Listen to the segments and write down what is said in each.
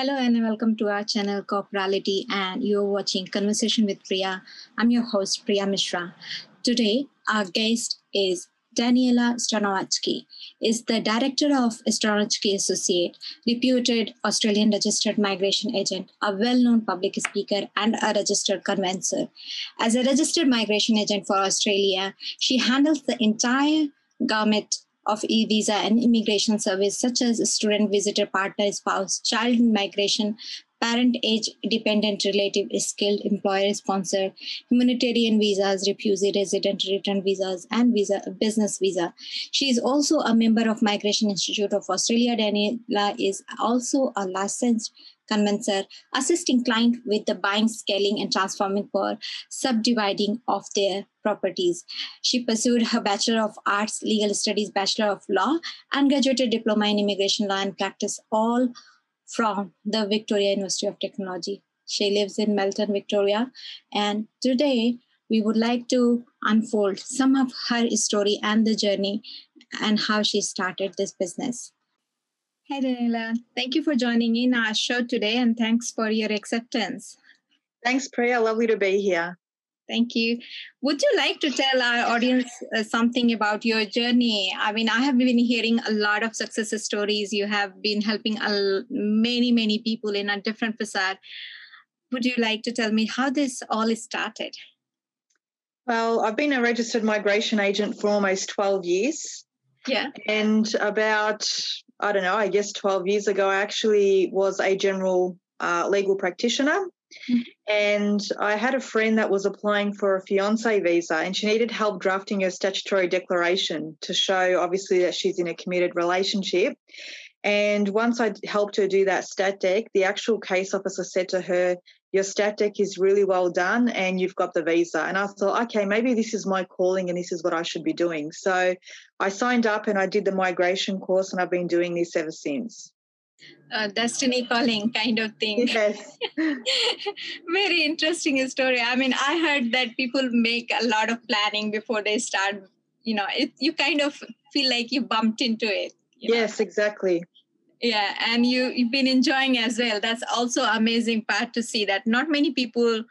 Hello and welcome to our channel Corporality and you're watching Conversation with Priya. I'm your host Priya Mishra. Today our guest is Daniela Stanowatsky is the director of Stanowatsky Associate, reputed Australian registered migration agent, a well-known public speaker, and a registered conveyancer. As a registered migration agent for Australia, she handles the entire gamut of e-visa and immigration service such as student visitor partner spouse child migration parent age dependent relative skilled employer sponsor humanitarian visas refugee resident return visas and visa business visa. She is also a member of migration institute of australia. Daniela is also a licensed conveyancer, assisting client with the buying, scaling, and transforming for subdividing of their properties. She pursued her Bachelor of Arts, Legal Studies, Bachelor of Law, and graduated Diploma in Immigration Law and Practice, all from the Victoria University of Technology. She lives in Melton, Victoria, and today we would like to unfold some of her story and the journey and how she started this business. Hi, Daniela. Thank you for joining in our show today and thanks for your acceptance. Thanks, Priya. Lovely to be here. Thank you. Would you like to tell our audience uh, something about your journey? I mean, I have been hearing a lot of success stories. You have been helping a, many, many people in a different facade. Would you like to tell me how this all started? Well, I've been a registered migration agent for almost 12 years. Yeah. And about I don't know, I guess 12 years ago, I actually was a general uh, legal practitioner. Mm-hmm. And I had a friend that was applying for a fiance visa, and she needed help drafting her statutory declaration to show, obviously, that she's in a committed relationship. And once I helped her do that stat dec, the actual case officer said to her, Your stat dec is really well done and you've got the visa. And I thought, okay, maybe this is my calling and this is what I should be doing. So I signed up and I did the migration course and I've been doing this ever since. Uh, destiny calling kind of thing. Yes. Very interesting story. I mean, I heard that people make a lot of planning before they start. You know, it, you kind of feel like you bumped into it yes know? exactly yeah and you you've been enjoying as well. That's also amazing part to see that not many people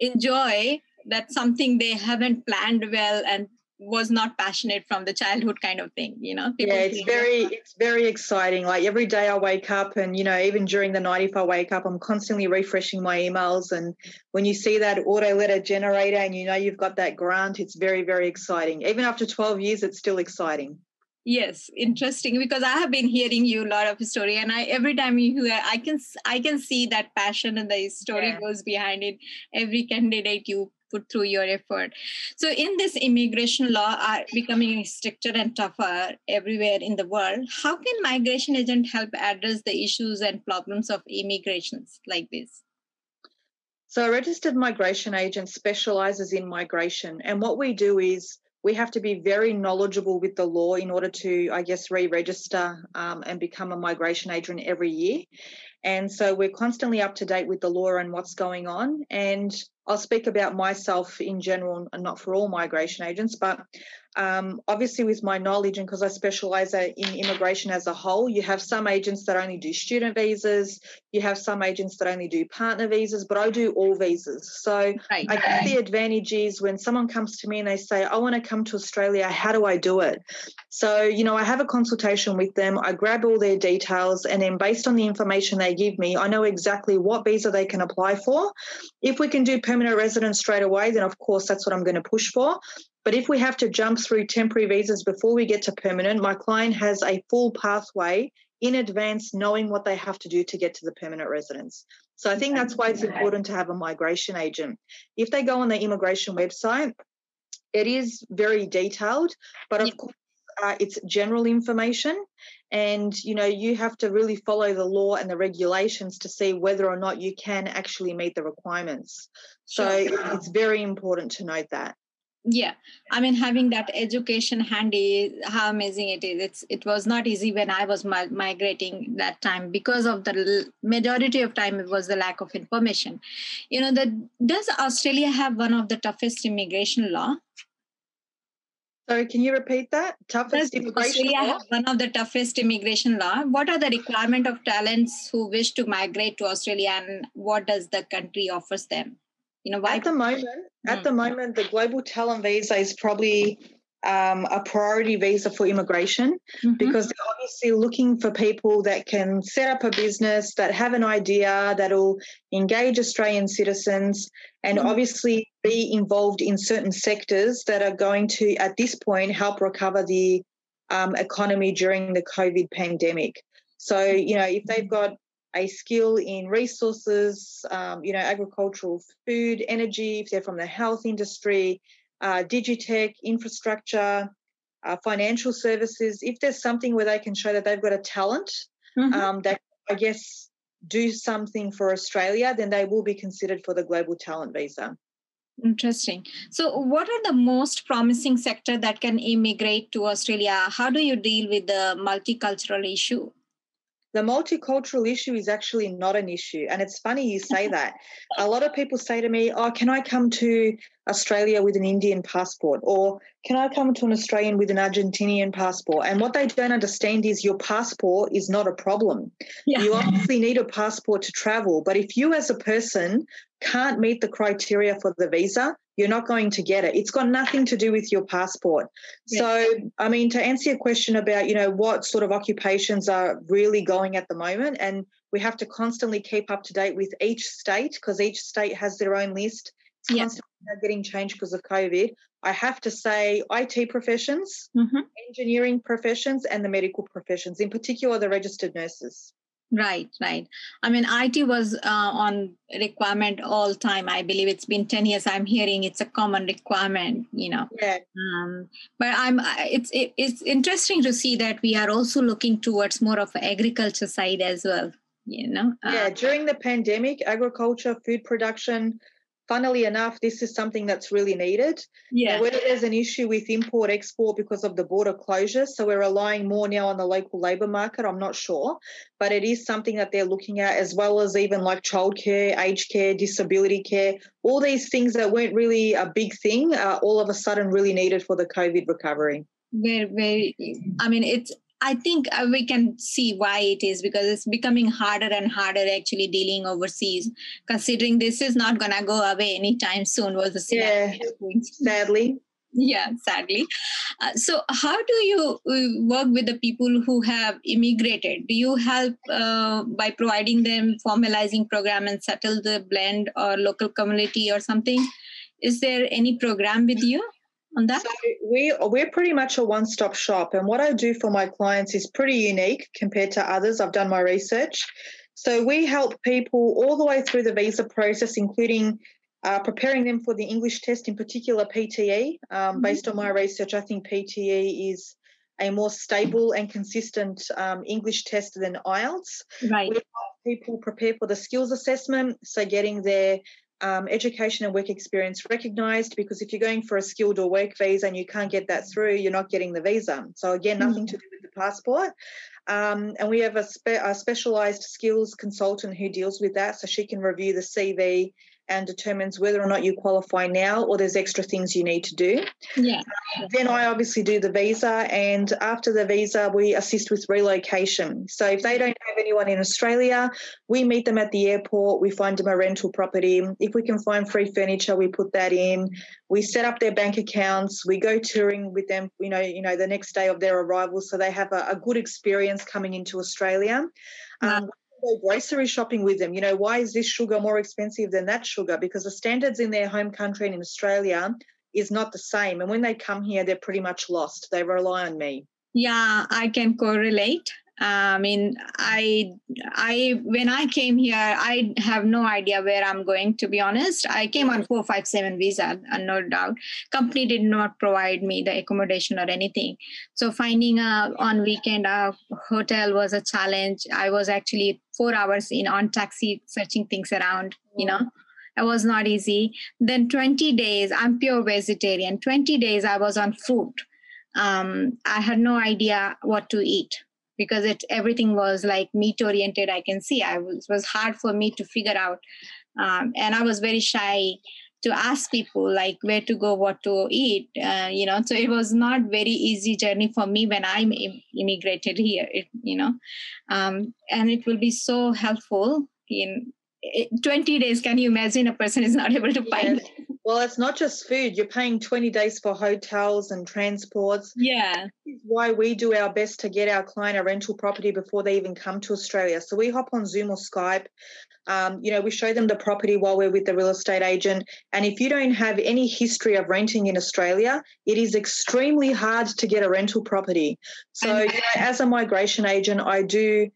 enjoy that something they haven't planned well and was not passionate from the childhood kind of thing you know? People yeah it's very it's very exciting. Like every day i wake up and you know even during the night if i wake up i'm constantly refreshing my emails. And when you see that auto letter generator and you know you've got that grant it's very very exciting. Even after 12 years it's still exciting yes interesting because i have been hearing you a lot of story and i every time you hear i can i can see that passion and the story yeah. goes behind it every candidate you put through your effort so in this immigration law are becoming stricter and tougher everywhere in the world how can migration agent help address the issues and problems of immigrations like this so a registered migration agent specializes in migration and what we do is we have to be very knowledgeable with the law in order to, I guess, re register um, and become a migration agent every year. And so we're constantly up to date with the law and what's going on. And I'll speak about myself in general and not for all migration agents, but um, obviously with my knowledge and because I specialize in immigration as a whole, you have some agents that only do student visas, you have some agents that only do partner visas, but I do all visas. So right. I guess the advantage is when someone comes to me and they say, I want to come to Australia, how do I do it? So, you know, I have a consultation with them, I grab all their details, and then based on the information they give me, I know exactly what visa they can apply for. If we can do permanent residence straight away, then of course that's what I'm going to push for. But if we have to jump through temporary visas before we get to permanent, my client has a full pathway in advance, knowing what they have to do to get to the permanent residence. So I think that's why it's important to have a migration agent. If they go on the immigration website, it is very detailed, but of course, uh, it's general information and you know you have to really follow the law and the regulations to see whether or not you can actually meet the requirements so sure. it's very important to note that yeah i mean having that education handy how amazing it is it's it was not easy when i was mi- migrating that time because of the majority of time it was the lack of information you know that does australia have one of the toughest immigration law sorry can you repeat that? Toughest immigration Australia law? one of the toughest immigration law. What are the requirement of talents who wish to migrate to Australia and what does the country offers them? You know, why? At the moment, mm. at the moment, the global talent visa is probably um, a priority visa for immigration mm-hmm. because they're obviously looking for people that can set up a business, that have an idea, that'll engage Australian citizens, and mm-hmm. obviously be involved in certain sectors that are going to, at this point, help recover the um, economy during the COVID pandemic. So, you know, if they've got a skill in resources, um, you know, agricultural, food, energy, if they're from the health industry, uh, digitech, infrastructure, uh, financial services, if there's something where they can show that they've got a talent mm-hmm. um, that I guess do something for Australia, then they will be considered for the global talent visa. Interesting. So, what are the most promising sector that can immigrate to Australia? How do you deal with the multicultural issue? The multicultural issue is actually not an issue. And it's funny you say that. A lot of people say to me, Oh, can I come to Australia with an Indian passport? Or can I come to an Australian with an Argentinian passport? And what they don't understand is your passport is not a problem. Yeah. You obviously need a passport to travel. But if you as a person can't meet the criteria for the visa, you're not going to get it. It's got nothing to do with your passport. So, I mean, to answer your question about, you know, what sort of occupations are really going at the moment, and we have to constantly keep up to date with each state because each state has their own list. It's yeah. Getting changed because of COVID. I have to say, IT professions, mm-hmm. engineering professions, and the medical professions, in particular, the registered nurses. Right, right. I mean, IT was uh, on requirement all time. I believe it's been ten years. I'm hearing it's a common requirement. You know. Yeah. Um, but I'm. It's it, it's interesting to see that we are also looking towards more of agriculture side as well. You know. Uh, yeah. During the pandemic, agriculture, food production, funnily enough, this is something that's really needed. Yeah. Now, there's an issue with import export because of the border closure, so we're relying more now on the local labour market, I'm not sure. But it is something that they're looking at, as well as even like childcare, aged care, disability care, all these things that weren't really a big thing, uh, all of a sudden really needed for the COVID recovery. Very, very. I mean, it's I think uh, we can see why it is because it's becoming harder and harder actually dealing overseas, considering this is not going to go away anytime soon. Was the yeah, sadly. Yeah, sadly. Uh, so, how do you uh, work with the people who have immigrated? Do you help uh, by providing them formalizing program and settle the blend or local community or something? Is there any program with you? On that? So we we're pretty much a one-stop shop, and what I do for my clients is pretty unique compared to others. I've done my research, so we help people all the way through the visa process, including uh, preparing them for the English test, in particular PTE. Um, mm-hmm. Based on my research, I think PTE is a more stable and consistent um, English test than IELTS. Right. We help people prepare for the skills assessment, so getting their um, education and work experience recognised because if you're going for a skilled or work visa and you can't get that through, you're not getting the visa. So again, nothing to do with the passport. Um, and we have a, spe- a specialised skills consultant who deals with that, so she can review the CV and determines whether or not you qualify now or there's extra things you need to do. Yeah. Then I obviously do the visa, and after the visa, we assist with relocation. So if they don't have anyone in Australia, we meet them at the airport, we find them a rental property. If we can find free furniture, we put that in. We set up their bank accounts, we go touring with them, you know, you know, the next day of their arrival so they have a, a good experience coming into Australia. Um, go grocery shopping with them. You know, why is this sugar more expensive than that sugar? Because the standards in their home country and in Australia is not the same. And when they come here, they're pretty much lost. They rely on me. Yeah, I can correlate. I mean, I, I, when I came here, I have no idea where I'm going. To be honest, I came on four five seven visa, uh, no doubt. Company did not provide me the accommodation or anything. So finding a on weekend a hotel was a challenge. I was actually four hours in on taxi searching things around. You know, it was not easy. Then 20 days, I'm pure vegetarian. 20 days I was on food. Um, I had no idea what to eat because it everything was like meat oriented i can see. I was it was hard for me to figure out. Um, and i was very shy to ask people like where to go what to eat uh, you know. So it was not very easy journey for me when i Im- immigrated here it, you know. Um, and it will be so helpful in 20 days can you imagine a person is not able to find yes. Well it's not just food. You're paying 20 days for hotels and transports. Yeah. Why we do our best to get our client a rental property before they even come to australia. So we hop on zoom or skype. Um, you know we show them the property while we're with the real estate agent. And if you don't have any history of renting in australia it is extremely hard to get a rental property. So you know, as a migration agent i do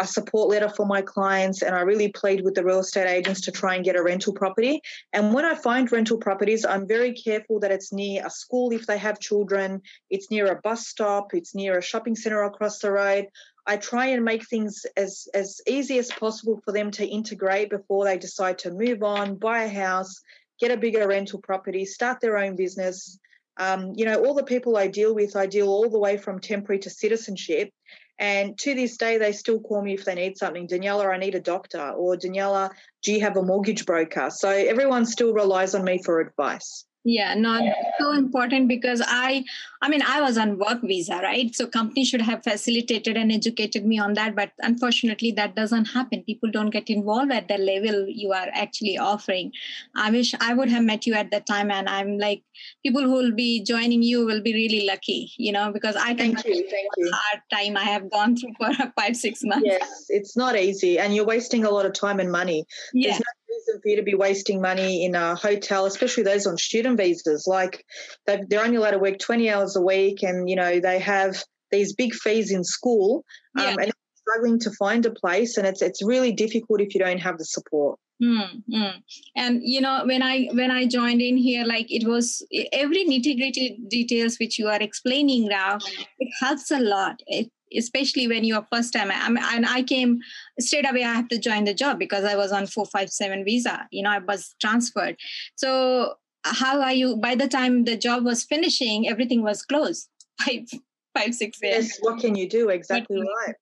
a support letter for my clients and I really plead with the real estate agents to try and get a rental property. And when I find rental properties, I'm very careful that it's near a school if they have children, it's near a bus stop, it's near a shopping center across the road. I try and make things as, as easy as possible for them to integrate before they decide to move on, buy a house, get a bigger rental property, start their own business. Um, you know, all the people I deal with, I deal all the way from temporary to citizenship. And to this day, they still call me if they need something. Daniela, I need a doctor. Or Daniela, do you have a mortgage broker? So everyone still relies on me for advice yeah not so important because i i mean i was on work visa right? So company should have facilitated and educated me on that but unfortunately that doesn't happen. People don't get involved at the level you are actually offering. I wish i would have met you at that time and i'm like people who will be joining you will be really lucky you know because i thank you thank you. hard time i have gone through for five six months. Yes it's not easy and you're wasting a lot of time and money. Yeah. For you to be wasting money in a hotel, especially those on student visas. Like they're only allowed to work 20 hours a week and, you know, they have these big fees in school um, and struggling to find a place. And it's, it's really difficult if you don't have the support. Mm-hmm. And you know, when I when I joined in here, like it was every nitty gritty details which you are explaining now, it helps a lot. It especially when you're first time. I and i came straight away i have to join the job because i was on 457 visa. You know i was transferred. So how are you by the time the job was finishing everything was closed. Five five six years yes what can you do? Exactly mm-hmm. right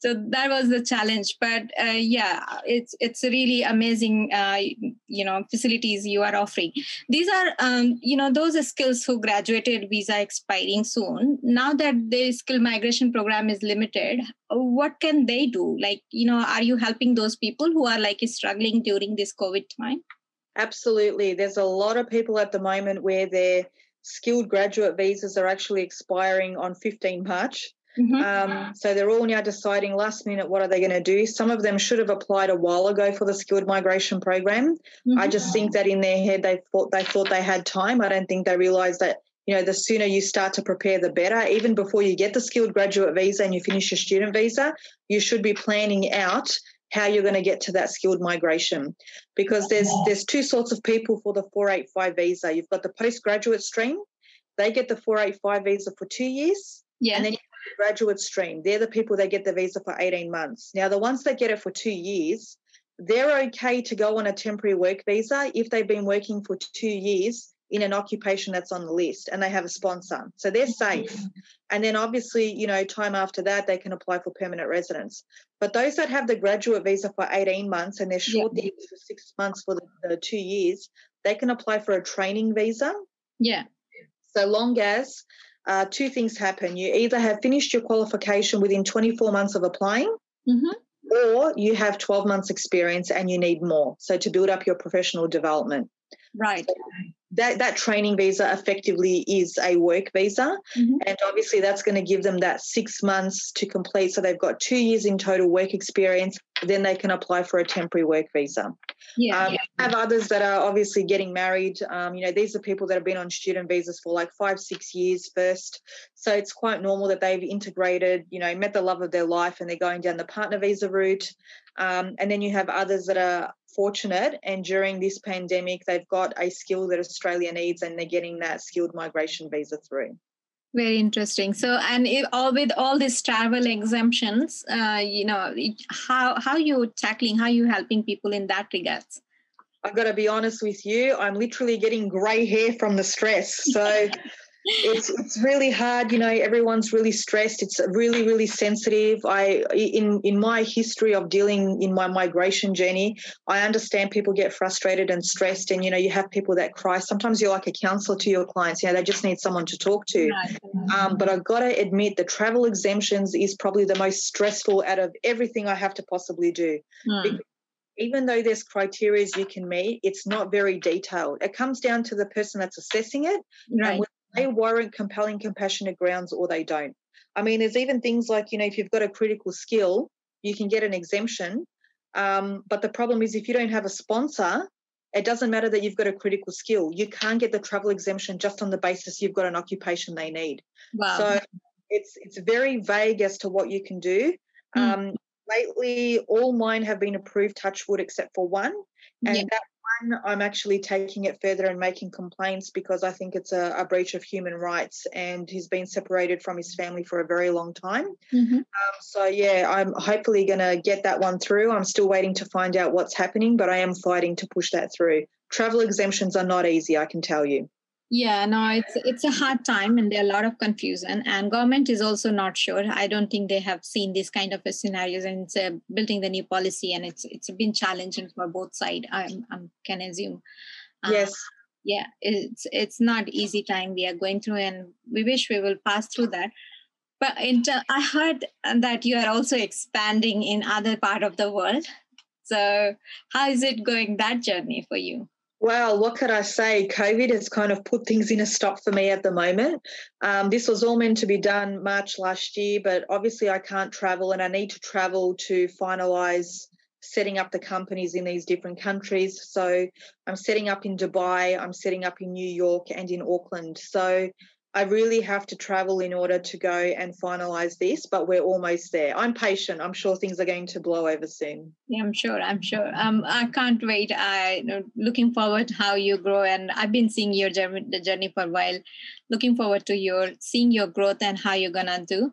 so that was the challenge but uh, yeah it's it's really amazing uh, you know facilities you are offering. These are um, you know those skills who graduated visa expiring soon. Now that the skill migration program is limited what can they do? Like you know are you helping those people who are like struggling during this covid time? Absolutely. There's a lot of people at the moment where their skilled graduate visas are actually expiring on 15 march Mm-hmm. Um, so they're all now deciding last minute what are they going to do. Some of them should have applied a while ago for the skilled migration program. Mm-hmm. I just think that in their head they thought they thought they had time. I don't think they realised that you know the sooner you start to prepare the better. Even before you get the skilled graduate visa and you finish your student visa, you should be planning out how you're going to get to that skilled migration because there's there's two sorts of people for the 485 visa. You've got the postgraduate stream. They get the 485 visa for two years. Yeah. And then graduate stream. They're the people that get the visa for 18 months. Now, the ones that get it for two years, they're okay to go on a temporary work visa if they've been working for two years in an occupation that's on the list and they have a sponsor. So they're mm-hmm. safe. And then obviously, you know, time after that, they can apply for permanent residence. But those that have the graduate visa for 18 months and they're short yeah. for six months for the, the two years, they can apply for a training visa. Yeah. So long as uh, two things happen. You either have finished your qualification within 24 months of applying, mm-hmm. or you have 12 months experience and you need more. So to build up your professional development. Right. So that, that training visa effectively is a work visa. Mm-hmm. And obviously, that's going to give them that six months to complete. So they've got two years in total work experience. Then they can apply for a temporary work visa. Yeah. Um, yeah. have others that are obviously getting married. Um, you know, these are people that have been on student visas for like five, six years first. So it's quite normal that they've integrated, you know, met the love of their life and they're going down the partner visa route. Um, and then you have others that are fortunate and during this pandemic they've got a skill that Australia needs and they're getting that skilled migration visa through. Very interesting. So, and if, all with all these travel exemptions, uh, you know, how how you tackling, how you helping people in that regards? I've got to be honest with you. I'm literally getting grey hair from the stress. So, it's it's really hard you know everyone's really stressed. It's really really sensitive. I in in my history of dealing in my migration journey i understand people get frustrated and stressed and you know you have people that cry. Sometimes you're like a counselor to your clients you know they just need someone to talk to. Um, but i've got to admit the travel exemptions is probably the most stressful out of everything i have to possibly do. Mm even though there's criteria you can meet, it's not very detailed. It comes down to the person that's assessing it right. and they warrant compelling compassionate grounds or they don't. I mean, there's even things like, you know, if you've got a critical skill, you can get an exemption. Um, but the problem is if you don't have a sponsor, it doesn't matter that you've got a critical skill. You can't get the travel exemption just on the basis you've got an occupation they need. Wow. So it's it's very vague as to what you can do. Mm. Um, lately, all mine have been approved, touch wood, except for one. And yeah. that one, I'm actually taking it further and making complaints because I think it's a, a, breach of human rights. And he's been separated from his family for a very long time. Mm-hmm. Um, so, yeah, I'm hopefully going to get that one through. I'm still waiting to find out what's happening, but I am fighting to push that through. Travel exemptions are not easy, I can tell you. Yeah, no, it's it's a hard time and there are a lot of confusion and government is also not sure. I don't think they have seen this kind of a scenarios and it's uh, building the new policy and it's it's been challenging for both side. I can assume. Uh, yes. Yeah, it's it's not easy time we are going through and we wish we will pass through that. But ter- I heard that you are also expanding in other part of the world. So how is it going that journey for you? Well, what could I say? COVID has kind of put things in a stop for me at the moment. Um, this was all meant to be done March last year, but obviously I can't travel and I need to travel to finalise setting up the companies in these different countries. So I'm setting up in Dubai, I'm setting up in New York and in Auckland. So I really have to travel in order to go and finalize this, but we're almost there. I'm patient. I'm sure things are going to blow over soon. Yeah, I'm sure. I'm sure. Um, I can't wait. I you know, looking forward to how you grow, and I've been seeing your journey, the journey for a while. Looking forward to your seeing your growth and how you're gonna do.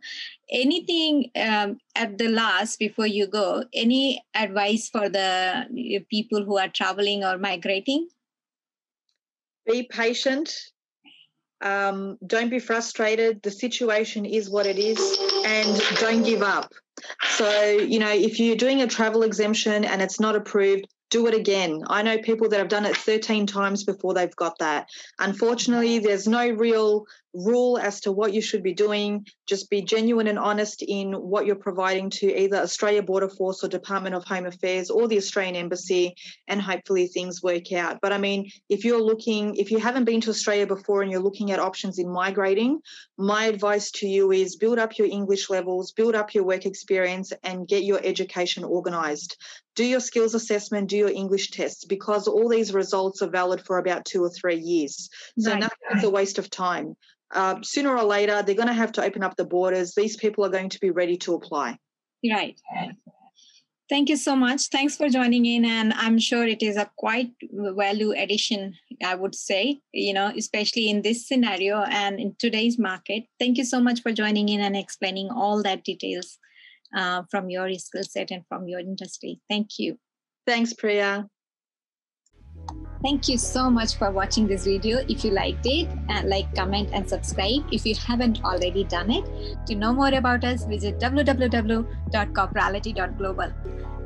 Anything um, at the last before you go? Any advice for the people who are traveling or migrating? Be patient um, don't be frustrated. The situation is what it is, and don't give up. So, you know, if you're doing a travel exemption and it's not approved, do it again. I know people that have done it 13 times before they've got that. Unfortunately, there's no real rule as to what you should be doing. Just be genuine and honest in what you're providing to either Australia Border Force or Department of Home Affairs or the Australian Embassy, and hopefully things work out. But I mean, if you're looking, if you haven't been to Australia before and you're looking at options in migrating, my advice to you is build up your English levels, build up your work experience, and get your education organised. Do your skills assessment, do your English tests, because all these results are valid for about two or three years. So right. nothing's a waste of time uh, sooner or later, they're going to have to open up the borders. These people are going to be ready to apply. Right. Thank you so much. Thanks for joining in. And I'm sure it is a quite value addition, I would say, you know, especially in this scenario and in today's market. Thank you so much for joining in and explaining all that details uh, from your skill set and from your industry. Thank you. Thanks, Priya. Thank you so much for watching this video. If you liked it, uh, like, comment, and subscribe if you haven't already done it. To know more about us, visit www.corporality.global.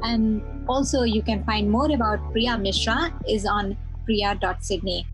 And also, you can find more about Priya Mishra is on priya.sydney.